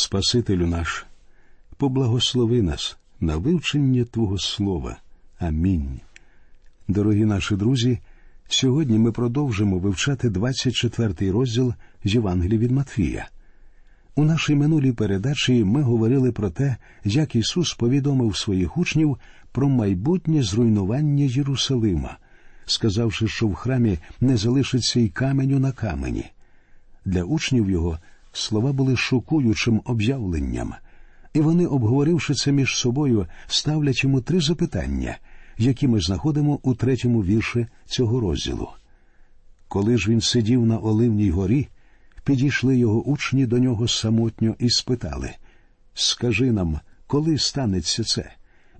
Спасителю наш, поблагослови нас на вивчення Твого Слова. Амінь. Дорогі наші друзі. Сьогодні ми продовжимо вивчати 24-й розділ з Євангелії від Матфія. У нашій минулій передачі ми говорили про те, як Ісус повідомив своїх учнів про майбутнє зруйнування Єрусалима, сказавши, що в храмі не залишиться й каменю на камені. Для учнів його слова були шокуючим об'явленням, і вони, обговоривши це між собою, ставлять йому три запитання – які ми знаходимо у третьому вірші цього розділу. Коли ж він сидів на Оливній горі, підійшли його учні до нього самотньо і спитали Скажи нам, коли станеться це,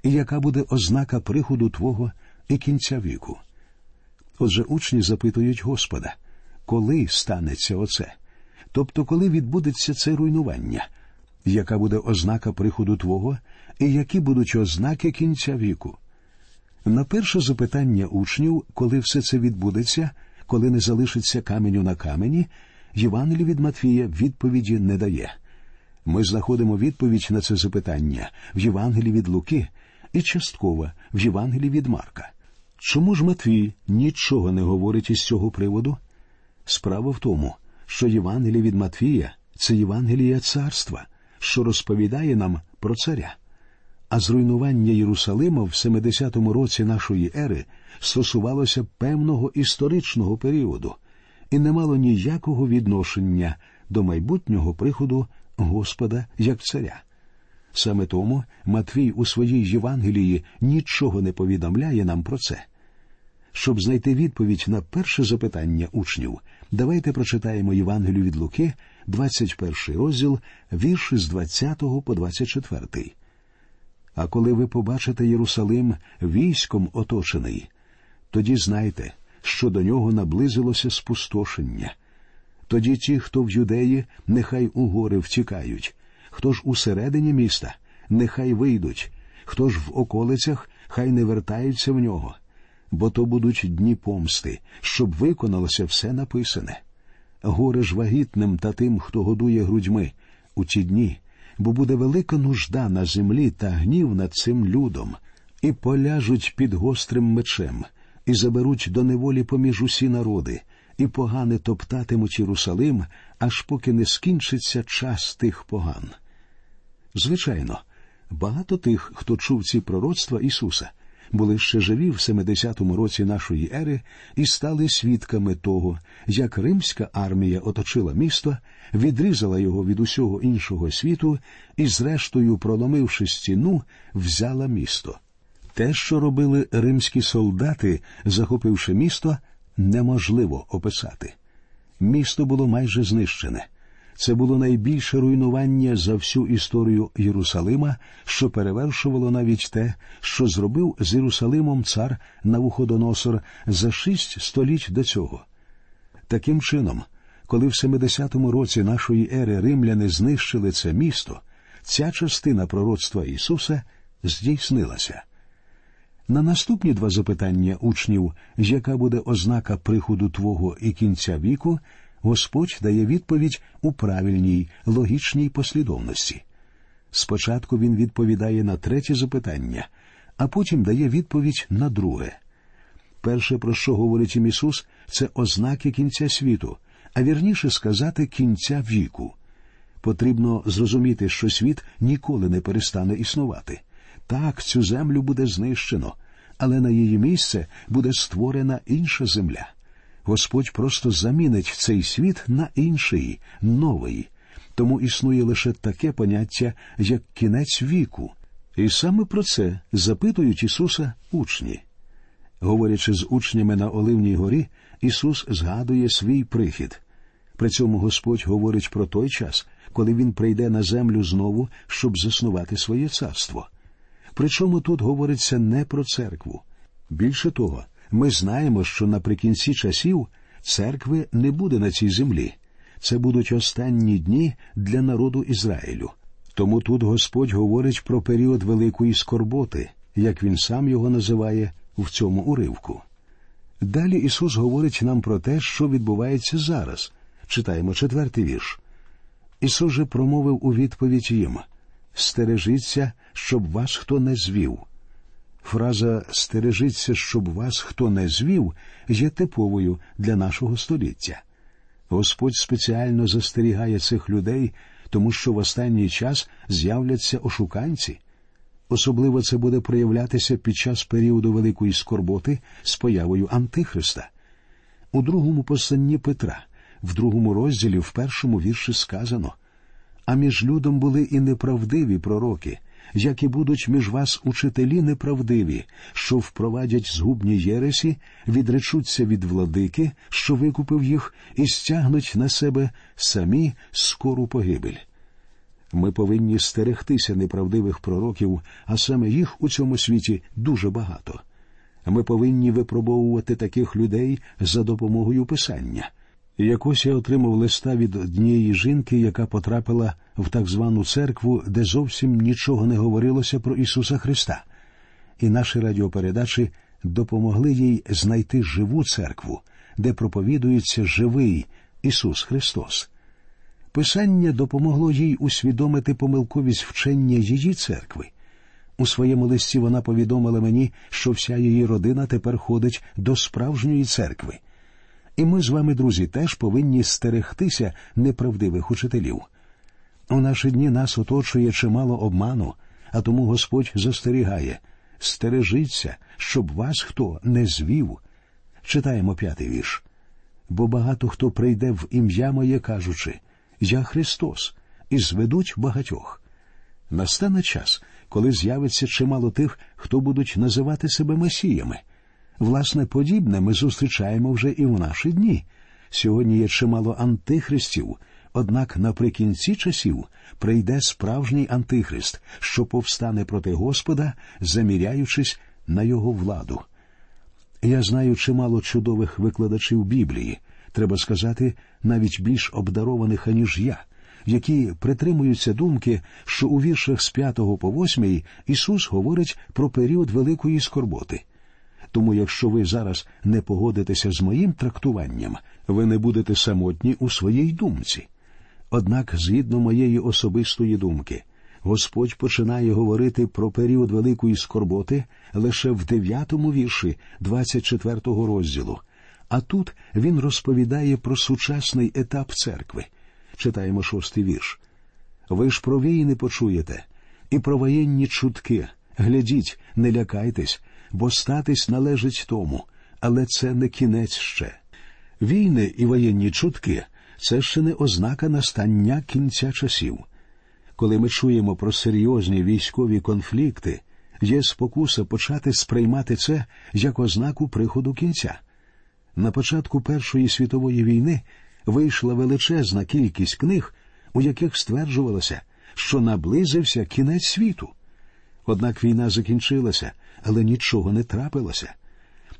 і яка буде ознака приходу Твого і кінця віку? Отже, учні запитують Господа, коли станеться оце? Тобто, коли відбудеться це руйнування, яка буде ознака приходу Твого, і які будуть ознаки кінця віку? На перше запитання учнів, коли все це відбудеться, коли не залишиться каменю на камені, Євангелій від Матвія відповіді не дає. Ми знаходимо відповідь на це запитання в Євангелії від Луки і частково в Євангелії від Марка. Чому ж Матвій нічого не говорить із цього приводу? Справа в тому, що Євангеліє від Матвія це Євангелія царства, що розповідає нам про царя а зруйнування Єрусалима в 70-му році нашої ери стосувалося певного історичного періоду і не мало ніякого відношення до майбутнього приходу Господа як царя. Саме тому Матвій у своїй Євангелії нічого не повідомляє нам про це. Щоб знайти відповідь на перше запитання учнів, давайте прочитаємо Євангелію від Луки, 21 розділ, вірші з 20 по 24. А коли ви побачите Єрусалим військом оточений, тоді знайте, що до нього наблизилося спустошення. Тоді ті, хто в юдеї, нехай у гори втікають, хто ж усередині міста, нехай вийдуть, хто ж в околицях, хай не вертаються в нього, бо то будуть дні помсти, щоб виконалося все написане. Горе ж вагітним та тим, хто годує грудьми, у ті дні бо буде велика нужда на землі та гнів над цим людом, і поляжуть під гострим мечем, і заберуть до неволі поміж усі народи, і погани топтатимуть Єрусалим, аж поки не скінчиться час тих поган. Звичайно, багато тих, хто чув ці пророцтва Ісуса, були ще живі в 70-му році нашої ери і стали свідками того, як римська армія оточила місто, відрізала його від усього іншого світу і, зрештою, проломивши стіну, взяла місто. Те, що робили римські солдати, захопивши місто, неможливо описати. Місто було майже знищене. Це було найбільше руйнування за всю історію Єрусалима, що перевершувало навіть те, що зробив з Єрусалимом цар Навуходоносор за шість століть до цього. Таким чином, коли в 70-му році нашої ери римляни знищили це місто, ця частина пророцтва Ісуса здійснилася. На наступні два запитання учнів, яка буде ознака приходу Твого і кінця віку, Господь дає відповідь у правильній, логічній послідовності. Спочатку він відповідає на третє запитання, а потім дає відповідь на друге. Перше, про що говорить їм Ісус, це ознаки кінця світу, а вірніше сказати кінця віку. Потрібно зрозуміти, що світ ніколи не перестане існувати. Так, цю землю буде знищено, але на її місце буде створена інша земля. Господь просто замінить цей світ на інший, новий. Тому існує лише таке поняття, як кінець віку. І саме про це запитують Ісуса учні. Говорячи з учнями на Оливній горі, Ісус згадує свій прихід. При цьому Господь говорить про той час, коли Він прийде на землю знову, щоб заснувати своє царство. Причому тут говориться не про церкву. Більше того, ми знаємо, що наприкінці часів церкви не буде на цій землі. Це будуть останні дні для народу Ізраїлю. Тому тут Господь говорить про період великої скорботи, як він сам його називає в цьому уривку. Далі Ісус говорить нам про те, що відбувається зараз. Читаємо четвертий вірш. Ісус же промовив у відповідь їм Стережіться, щоб вас хто не звів. Фраза стережіться, щоб вас хто не звів є типовою для нашого століття. Господь спеціально застерігає цих людей, тому що в останній час з'являться ошуканці. Особливо це буде проявлятися під час періоду великої скорботи з появою Антихриста. У другому посланні Петра, в другому розділі, в першому вірші сказано А між людом були і неправдиві пророки, як і будуть між вас учителі неправдиві, що впровадять згубні єресі, відречуться від владики, що викупив їх, і стягнуть на себе самі скору погибель. Ми повинні стерегтися неправдивих пророків, а саме їх у цьому світі дуже багато. Ми повинні випробовувати таких людей за допомогою писання. Якось я отримав листа від однієї жінки, яка потрапила в так звану церкву, де зовсім нічого не говорилося про Ісуса Христа, і наші радіопередачі допомогли їй знайти живу церкву, де проповідується живий Ісус Христос. Писання допомогло їй усвідомити помилковість вчення її церкви. У своєму листі вона повідомила мені, що вся її родина тепер ходить до справжньої церкви. І ми з вами, друзі, теж повинні стерегтися неправдивих учителів. У наші дні нас оточує чимало обману, а тому Господь застерігає стережіться, щоб вас хто не звів. Читаємо п'ятий вірш. Бо багато хто прийде в ім'я моє, кажучи Я Христос, і зведуть багатьох. Настане час, коли з'явиться чимало тих, хто будуть називати себе месіями. Власне, подібне ми зустрічаємо вже і в наші дні. Сьогодні є чимало антихристів, однак наприкінці часів прийде справжній антихрист, що повстане проти Господа, заміряючись на його владу. Я знаю чимало чудових викладачів Біблії, треба сказати, навіть більш обдарованих, аніж я, які притримуються думки, що у віршах з 5 по 8 Ісус говорить про період великої скорботи. Тому, якщо ви зараз не погодитеся з моїм трактуванням, ви не будете самотні у своїй думці. Однак, згідно моєї особистої думки, Господь починає говорити про період великої скорботи лише в дев'ятому вірші 24-го розділу, а тут він розповідає про сучасний етап церкви. Читаємо шостий вірш. Ви ж про війни почуєте, і про воєнні чутки. Глядіть, не лякайтесь, бо статись належить тому, але це не кінець ще. Війни і воєнні чутки це ще не ознака настання кінця часів. Коли ми чуємо про серйозні військові конфлікти, є спокуса почати сприймати це як ознаку приходу кінця. На початку Першої світової війни вийшла величезна кількість книг, у яких стверджувалося, що наблизився кінець світу. Однак війна закінчилася, але нічого не трапилося.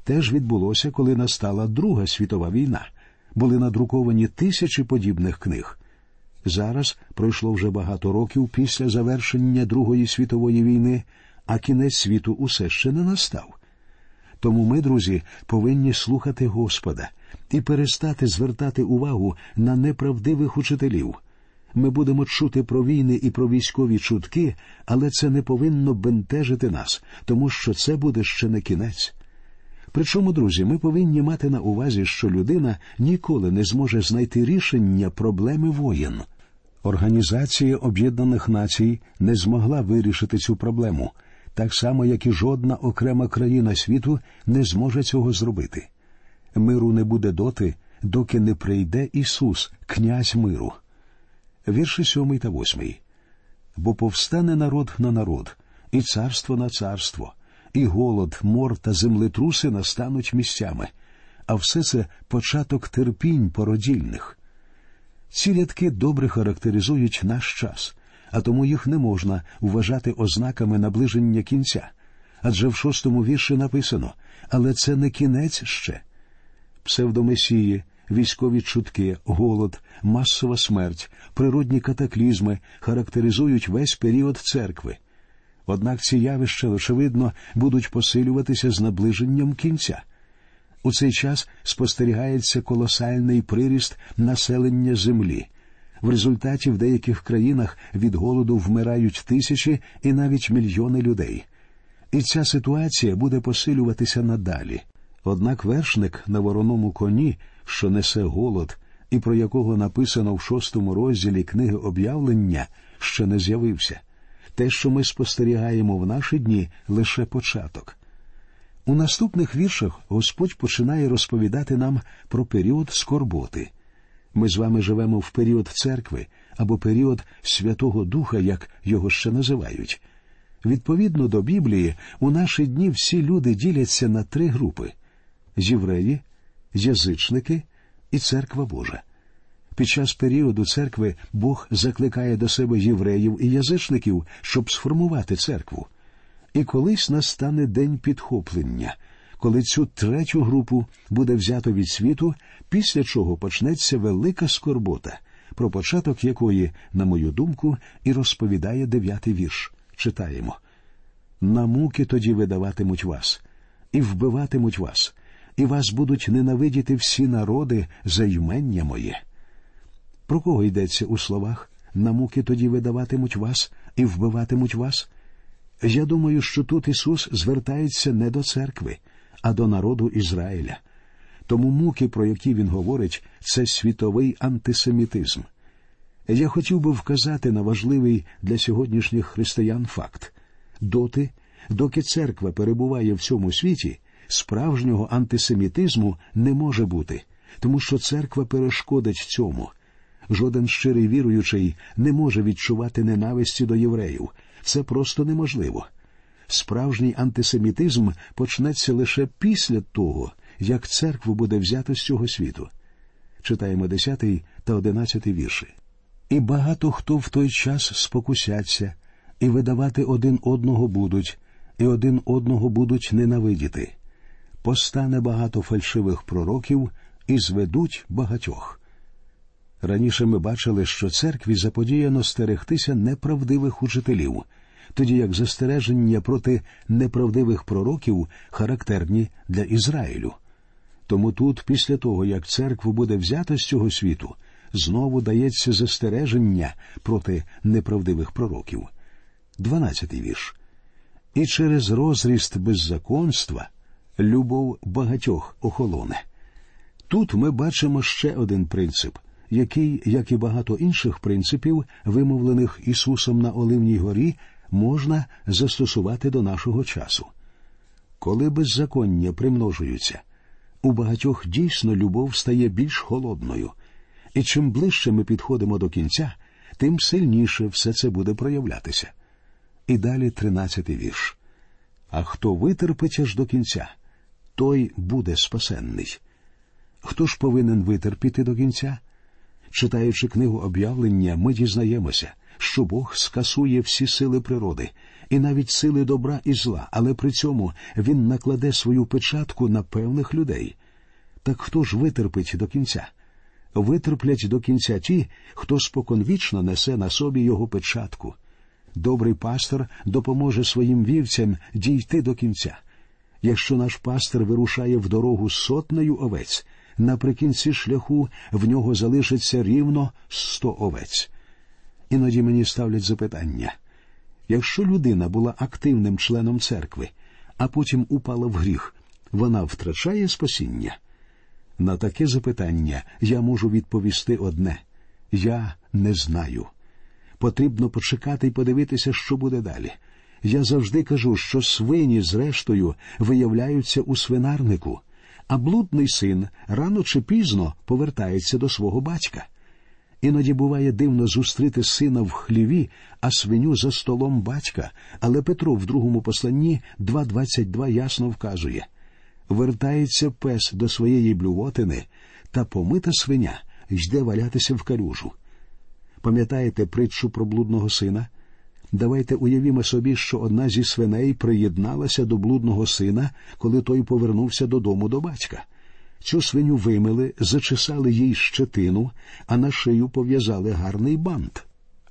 Теж відбулося, коли настала Друга світова війна. Були надруковані тисячі подібних книг. Зараз пройшло вже багато років після завершення Другої світової війни, а кінець світу усе ще не настав. Тому ми, друзі, повинні слухати Господа і перестати звертати увагу на неправдивих учителів. Ми будемо чути про війни і про військові чутки, але це не повинно бентежити нас, тому що це буде ще не кінець. Причому, друзі, ми повинні мати на увазі, що людина ніколи не зможе знайти рішення проблеми воєн. Організація Об'єднаних Націй не змогла вирішити цю проблему, так само, як і жодна окрема країна світу не зможе цього зробити. Миру не буде доти, доки не прийде Ісус, князь миру. Вірші сьомий та восьмий. Бо повстане народ на народ, і царство на царство, і голод, мор та землетруси настануть місцями, а все це початок терпінь породільних. Ці рядки добре характеризують наш час, а тому їх не можна вважати ознаками наближення кінця. Адже в шостому вірші написано але це не кінець ще. Псевдомесії, військові чутки, голод, масова смерть, природні катаклізми характеризують весь період церкви. Однак ці явища, очевидно, будуть посилюватися з наближенням кінця. У цей час спостерігається колосальний приріст населення землі. В результаті в деяких країнах від голоду вмирають тисячі і навіть мільйони людей. І ця ситуація буде посилюватися надалі. Однак вершник на вороному коні, що несе голод, і про якого написано в шостому розділі книги об'явлення, ще не з'явився. Те, що ми спостерігаємо в наші дні, лише початок. У наступних віршах Господь починає розповідати нам про період скорботи. Ми з вами живемо в період церкви або період Святого Духа, як його ще називають. Відповідно до Біблії, у наші дні всі люди діляться на три групи євреї, язичники і церква Божа. Під час періоду церкви Бог закликає до себе євреїв і язичників, щоб сформувати церкву. І колись настане день підхоплення, коли цю третю групу буде взято від світу, після чого почнеться велика скорбота, про початок якої, на мою думку, і розповідає дев'ятий вірш. Читаємо на муки тоді видаватимуть вас, і вбиватимуть вас, і вас будуть ненавидіти всі народи за ймення моє. Про кого йдеться у словах? На муки тоді видаватимуть вас і вбиватимуть вас? Я думаю, що тут Ісус звертається не до церкви, а до народу Ізраїля. Тому муки, про які він говорить, це світовий антисемітизм. Я хотів би вказати на важливий для сьогоднішніх християн факт доти, доки церква перебуває в цьому світі, справжнього антисемітизму не може бути, тому що церква перешкодить цьому. Жоден щирий віруючий не може відчувати ненависті до євреїв. Це просто неможливо. Справжній антисемітизм почнеться лише після того, як церкву буде взято з цього світу. Читаємо 10 та 11 вірші. І багато хто в той час спокусяться, і видавати один одного будуть, і один одного будуть ненавидіти. Постане багато фальшивих пророків і зведуть багатьох. Раніше ми бачили, що церкві заподіяно стерегтися неправдивих учителів, тоді як застереження проти неправдивих пророків характерні для Ізраїлю. Тому тут, після того, як церкву буде взято з цього світу, знову дається застереження проти неправдивих пророків. Дванадцятий вірш. І через розріст беззаконства любов багатьох охолоне. Тут ми бачимо ще один принцип який, як і багато інших принципів, вимовлених Ісусом на Оливній горі, можна застосувати до нашого часу. Коли беззаконня примножуються, у багатьох дійсно любов стає більш холодною, і чим ближче ми підходимо до кінця, тим сильніше все це буде проявлятися. І далі тринадцятий вірш. А хто витерпить аж до кінця, той буде спасенний. Хто ж повинен витерпіти до кінця? Читаючи книгу об'явлення, ми дізнаємося, що Бог скасує всі сили природи і навіть сили добра і зла, але при цьому Він накладе свою печатку на певних людей. Так хто ж витерпить до кінця? Витерплять до кінця ті, хто споконвічно несе на собі його печатку. Добрий пастор допоможе своїм вівцям дійти до кінця. Якщо наш пастор вирушає в дорогу сотнею овець, наприкінці шляху в нього залишиться рівно сто овець. Іноді мені ставлять запитання якщо людина була активним членом церкви, а потім упала в гріх, вона втрачає спасіння? На таке запитання я можу відповісти одне я не знаю. Потрібно почекати і подивитися, що буде далі. Я завжди кажу, що свині, зрештою, виявляються у свинарнику а блудний син рано чи пізно повертається до свого батька. Іноді буває дивно зустріти сина в хліві, а свиню за столом батька, але Петро в другому посланні 2.22 ясно вказує вертається пес до своєї блювотини, та помита свиня йде валятися в калюжу. Пам'ятаєте притчу про блудного сина? Давайте уявімо собі, що одна зі свиней приєдналася до блудного сина, коли той повернувся додому до батька. Цю свиню вимили, зачесали їй щетину, а на шию пов'язали гарний бант.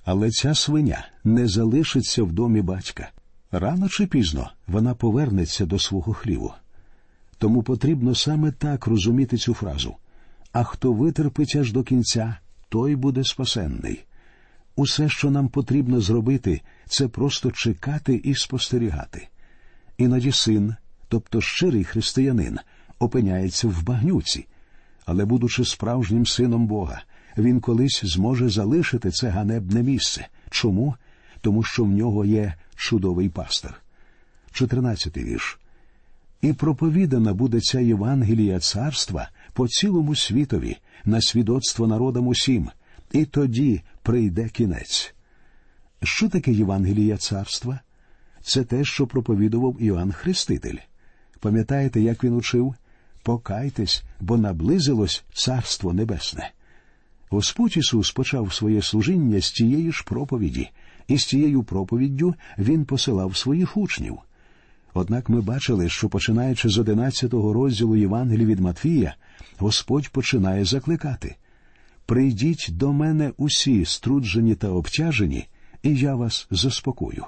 Але ця свиня не залишиться в домі батька. Рано чи пізно вона повернеться до свого хліву. Тому потрібно саме так розуміти цю фразу. А хто витерпить аж до кінця, той буде спасенний. Усе, що нам потрібно зробити, це просто чекати і спостерігати. Іноді син, тобто щирий християнин, опиняється в багнюці, але, будучи справжнім сином Бога, він колись зможе залишити це ганебне місце. Чому? Тому що в нього є чудовий пастир. 14 вірш. І проповідана буде ця Євангелія царства по цілому світові, на свідоцтво народам усім, і тоді прийде кінець. Що таке Євангелія царства? Це те, що проповідував Іоанн Хреститель. Пам'ятаєте, як він учив? Покайтесь, бо наблизилось Царство Небесне. Господь Ісус почав своє служіння з тієї ж проповіді, і з тією проповіддю Він посилав своїх учнів. Однак ми бачили, що починаючи з одинадцятого розділу Євангелії від Матфія, Господь починає закликати Прийдіть до мене усі струджені та обтяжені, і я вас заспокою.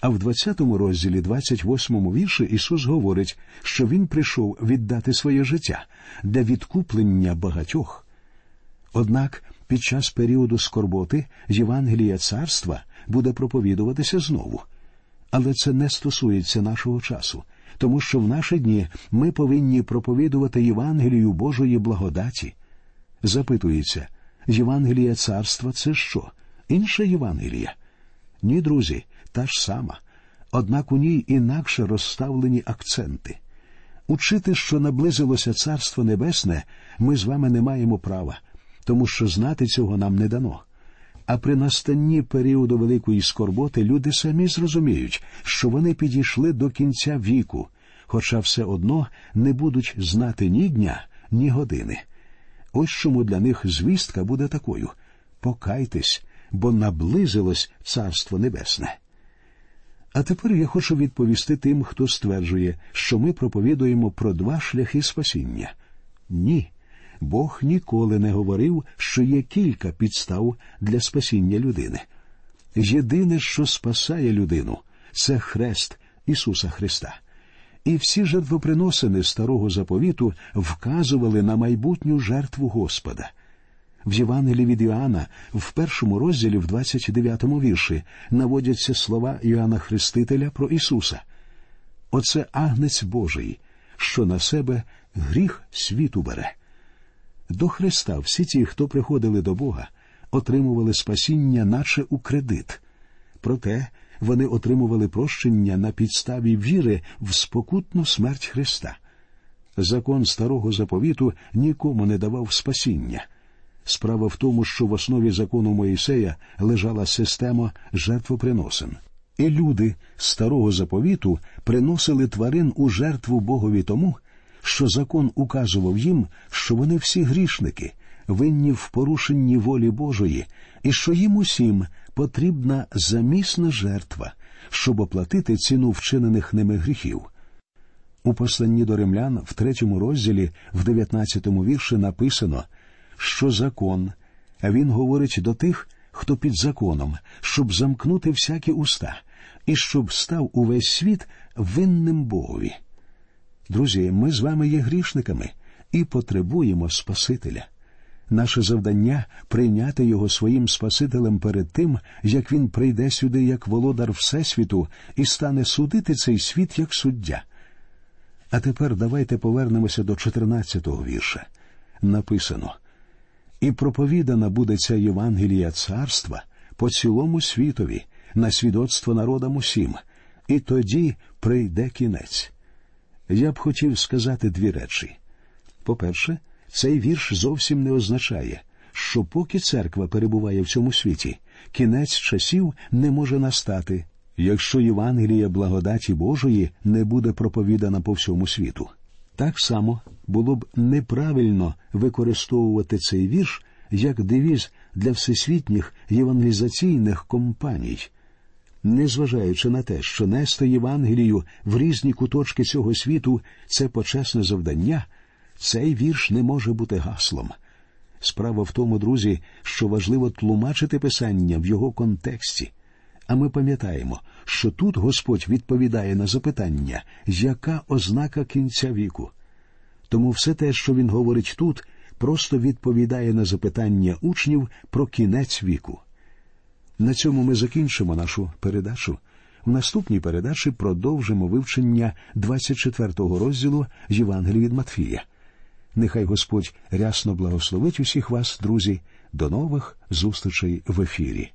А в 20 розділі, 28 вірші Ісус говорить, що Він прийшов віддати своє життя для відкуплення багатьох. Однак під час періоду скорботи Євангелія царства буде проповідуватися знову. Але це не стосується нашого часу, тому що в наші дні ми повинні проповідувати Євангелію Божої благодаті. Запитується, Євангелія царства це що? Інша Євангелія? Ні, друзі, та ж сама. Однак у ній інакше розставлені акценти. Учити, що наблизилося Царство Небесне, ми з вами не маємо права, тому що знати цього нам не дано. А при настанні періоду великої скорботи люди самі зрозуміють, що вони підійшли до кінця віку, хоча все одно не будуть знати ні дня, ні години. Ось чому для них звістка буде такою покайтесь, бо наблизилось Царство Небесне. А тепер я хочу відповісти тим, хто стверджує, що ми проповідуємо про два шляхи спасіння. Ні. Бог ніколи не говорив, що є кілька підстав для спасіння людини. Єдине, що спасає людину, це хрест Ісуса Христа. І всі жертвоприносини старого заповіту вказували на майбутню жертву Господа. В Євангелії від Іоанна в першому розділі, в 29-му вірші, наводяться слова Іоанна Хрестителя про Ісуса. Оце агнець Божий, що на себе гріх світу бере. До Христа всі ті, хто приходили до Бога, отримували спасіння, наче у кредит. Проте вони отримували прощення на підставі віри в спокутну смерть Христа. Закон старого заповіту нікому не давав спасіння. Справа в тому, що в основі закону Моїсея лежала система жертвоприносин. І люди старого заповіту приносили тварин у жертву Богові тому, що закон указував їм, що вони всі грішники, винні в порушенні волі Божої, і що їм усім потрібна замісна жертва, щоб оплатити ціну вчинених ними гріхів. У посланні до римлян в третьому розділі, в дев'ятнадцятому вірші написано, що закон, а він говорить до тих, хто під законом, щоб замкнути всякі уста, і щоб став увесь світ винним Богові. Друзі, ми з вами є грішниками і потребуємо Спасителя. Наше завдання прийняти його своїм Спасителем перед тим, як він прийде сюди як володар Всесвіту і стане судити цей світ як суддя. А тепер давайте повернемося до 14-го вірша. Написано і проповідана буде ця Євангелія царства по цілому світові, на свідоцтво народам усім, і тоді прийде кінець. Я б хотів сказати дві речі. По-перше, цей вірш зовсім не означає, що поки церква перебуває в цьому світі, кінець часів не може настати, якщо Євангелія благодаті Божої не буде проповідана по всьому світу. Так само було б неправильно використовувати цей вірш як девіз для всесвітніх євангелізаційних компаній. Незважаючи на те, що нести Євангелію в різні куточки цього світу це почесне завдання, цей вірш не може бути гаслом. Справа в тому, друзі, що важливо тлумачити писання в його контексті. А ми пам'ятаємо, що тут Господь відповідає на запитання, яка ознака кінця віку. Тому все те, що він говорить тут, просто відповідає на запитання учнів про кінець віку. На цьому ми закінчимо нашу передачу. В наступній передачі продовжимо вивчення 24-го розділу Євангелії від Матфія. Нехай Господь рясно благословить усіх вас, друзі. До нових зустрічей в ефірі.